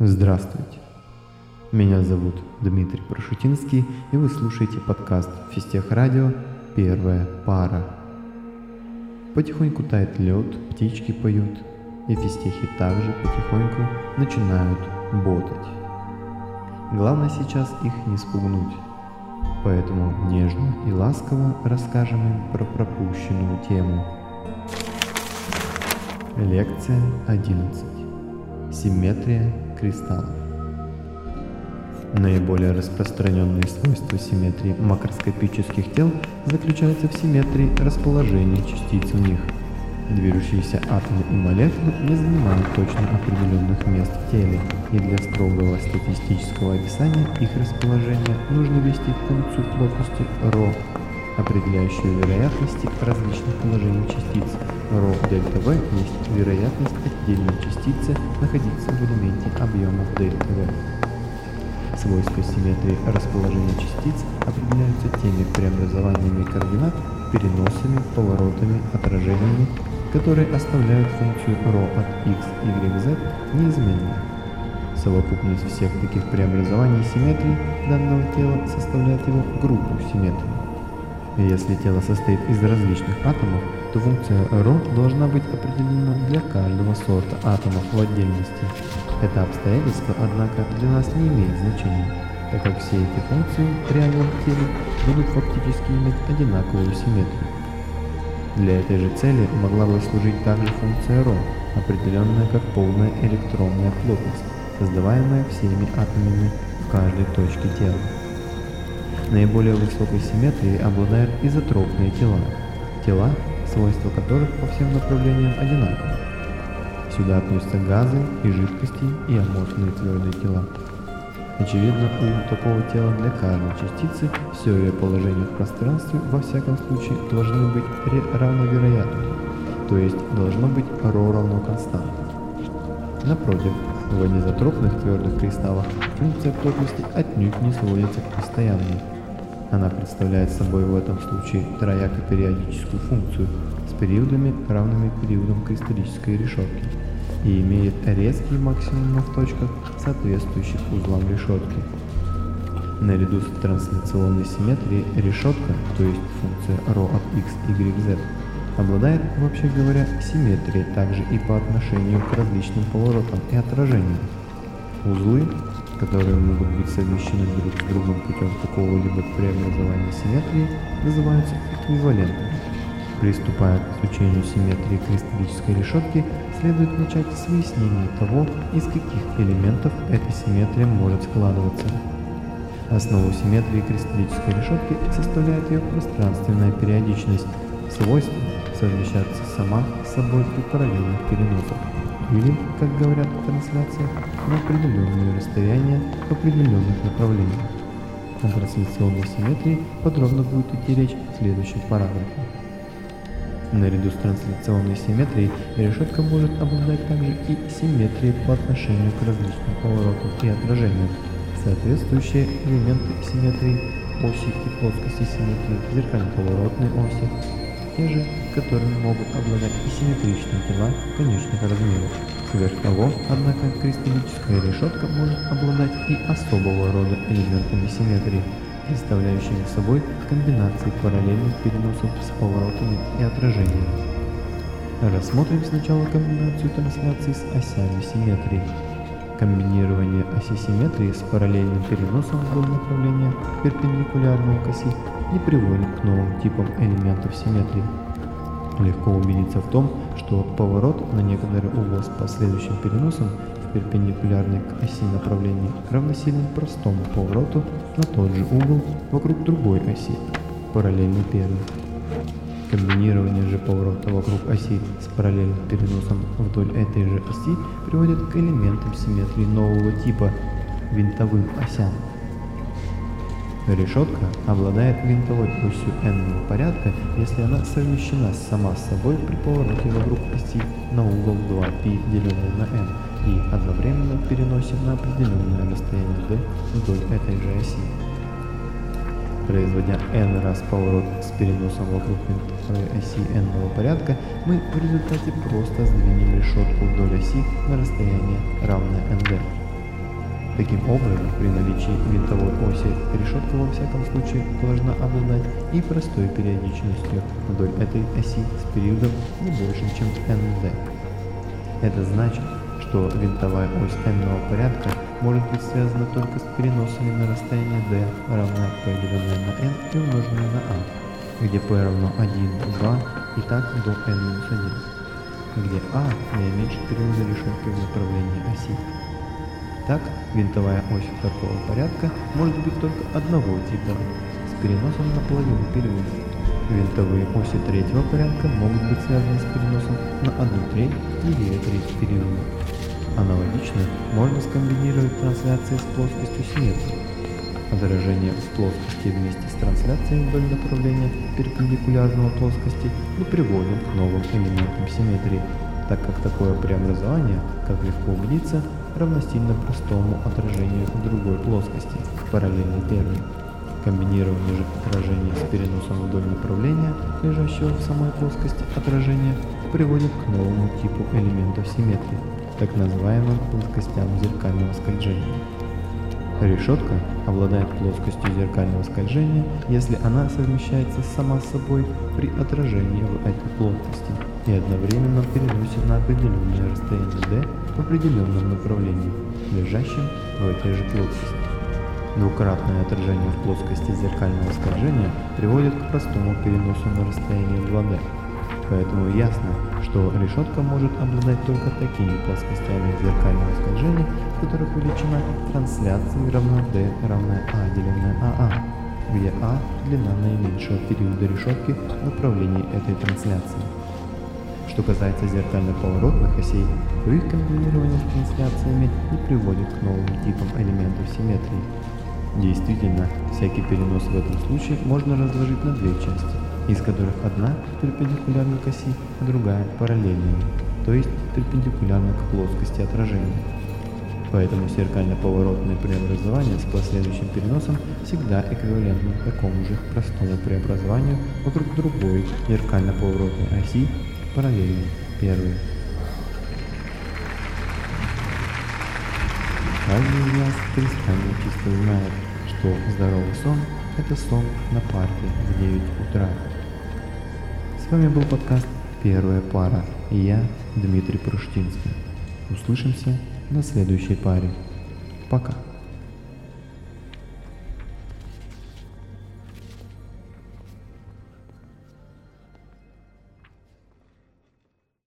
Здравствуйте. Меня зовут Дмитрий Прошутинский, и вы слушаете подкаст Фистех Радио «Первая пара». Потихоньку тает лед, птички поют, и фистехи также потихоньку начинают ботать. Главное сейчас их не спугнуть, поэтому нежно и ласково расскажем им про пропущенную тему. Лекция 11. Симметрия кристаллов. Наиболее распространенные свойства симметрии макроскопических тел заключаются в симметрии расположения частиц в них. Движущиеся атомы и молекулы не занимают точно определенных мест в теле, и для строгого статистического описания их расположения нужно ввести функцию плотности ρ, определяющую вероятности различных положений частиц. Ρ дельта v есть вероятность отдельной частицы находиться в элементе объема дельта v. Свойства симметрии расположения частиц определяются теми преобразованиями координат, переносами, поворотами, отражениями, которые оставляют функцию ρ от x, y, z неизменной. Совокупность всех таких преобразований симметрии данного тела составляет его группу симметрии. Если тело состоит из различных атомов, то функция ρ должна быть определена для каждого сорта атомов в отдельности. Это обстоятельство, однако, для нас не имеет значения, так как все эти функции в реальном теле будут фактически иметь одинаковую симметрию. Для этой же цели могла бы служить также функция ρ, определенная как полная электронная плотность, создаваемая всеми атомами в каждой точке тела. Наиболее высокой симметрией обладают изотропные тела, тела, свойства которых по всем направлениям одинаковы. Сюда относятся газы и жидкости и аморфные твердые тела. Очевидно, у такого тела для каждой частицы все ее положение в пространстве во всяком случае должны быть равновероятны, то есть должно быть ρ равно константе. Напротив, в анизотропных твердых кристаллах функция плотности отнюдь не сводится к постоянной. Она представляет собой в этом случае трояко-периодическую функцию с периодами, равными периодам кристаллической решетки и имеет резкие максимумы в точках, соответствующих узлам решетки. Наряду с трансляционной симметрией решетка, то есть функция ρ от x, y, z, обладает, вообще говоря, симметрией также и по отношению к различным поворотам и отражениям. Узлы, которые могут быть совмещены друг с другом путем какого-либо преобразования симметрии, называются эквивалентными. Приступая к изучению симметрии кристаллической решетки, следует начать с выяснения того, из каких элементов эта симметрия может складываться. Основу симметрии кристаллической решетки составляет ее пространственная периодичность, свойство совмещаться сама с собой при параллельных переносах, или, как говорят в трансляциях, на определенные расстояния в определенных направлениях. О трансляционной симметрии подробно будет идти речь в следующем параграфе. Наряду с трансляционной симметрией решетка может обладать также и симметрией по отношению к различным поворотам и отражениям. Соответствующие элементы симметрии, оси и плоскости симметрии, зеркально-поворотной оси, те же, которыми могут обладать и симметричные тела конечных размеров. Сверх того, однако, кристаллическая решетка может обладать и особого рода элементами симметрии, представляющими собой комбинации параллельных переносов с поворотами и отражениями. Рассмотрим сначала комбинацию трансляции с осями симметрии. Комбинирование оси симметрии с параллельным переносом вдоль направления перпендикулярного к оси не приводит к новым типам элементов симметрии. Легко убедиться в том, что поворот на некоторый угол с последующим переносом перпендикулярный к оси направления, равносилен простому повороту на тот же угол вокруг другой оси, параллельной первой. Комбинирование же поворота вокруг оси с параллельным переносом вдоль этой же оси приводит к элементам симметрии нового типа – винтовым осям. Решетка обладает винтовой осью n порядка, если она совмещена сама с собой при повороте вокруг оси на угол 2π деленное на n и одновременно переносим на определенное расстояние d вдоль этой же оси. Производя n раз поворот с переносом вокруг винтовой оси n порядка, мы в результате просто сдвинем решетку вдоль оси на расстояние равное nd. Таким образом, при наличии винтовой оси решетка во всяком случае должна обладать и простой периодичностью вдоль этой оси с периодом не больше, чем nd. Это значит, что винтовая ось n порядка может быть связана только с переносами на расстояние d равное p деленное на n и умноженное на a, где p равно 1, 2 и так до n-1, где a наименьший периода решетки в направлении оси. Так, винтовая ось такого порядка может быть только одного типа, с переносом на половину периода. Винтовые оси третьего порядка могут быть связаны с переносом на одну треть и две трети периода. Аналогично можно скомбинировать трансляции с плоскостью симметрии. Отражение в плоскости вместе с трансляцией вдоль направления перпендикулярного плоскости не приводит к новым элементам симметрии, так как такое преобразование, как легко убедиться, равносильно простому отражению другой плоскости, параллельной первой. Комбинирование же отражения с переносом вдоль направления, лежащего в самой плоскости отражения, приводит к новому типу элементов симметрии, так называемым плоскостям зеркального скольжения. Решетка обладает плоскостью зеркального скольжения, если она совмещается сама с собой при отражении в этой плоскости и одновременно переносит на определенное расстояние d в определенном направлении, лежащем в этой же плоскости. Двукратное отражение в плоскости зеркального скольжения приводит к простому переносу на расстояние 2d. Поэтому ясно, что решетка может обладать только такими плоскостями зеркального скольжения, в которых величина трансляции равна d равная a деленное a, где a – длина наименьшего периода решетки в направлении этой трансляции. Что касается зеркально-поворотных осей, то их комбинирование с трансляциями не приводит к новым типам элементов симметрии. Действительно, всякий перенос в этом случае можно разложить на две части, из которых одна перпендикулярна к оси, а другая параллельная, то есть перпендикулярна к плоскости отражения. Поэтому зеркально-поворотное преобразование с последующим переносом всегда эквивалентно такому же простому преобразованию вокруг другой зеркально-поворотной оси параллельный первый. Каждый из нас кристально чисто знает, что здоровый сон – это сон на парке в 9 утра. С вами был подкаст «Первая пара» и я, Дмитрий Пруштинский. Услышимся на следующей паре. Пока.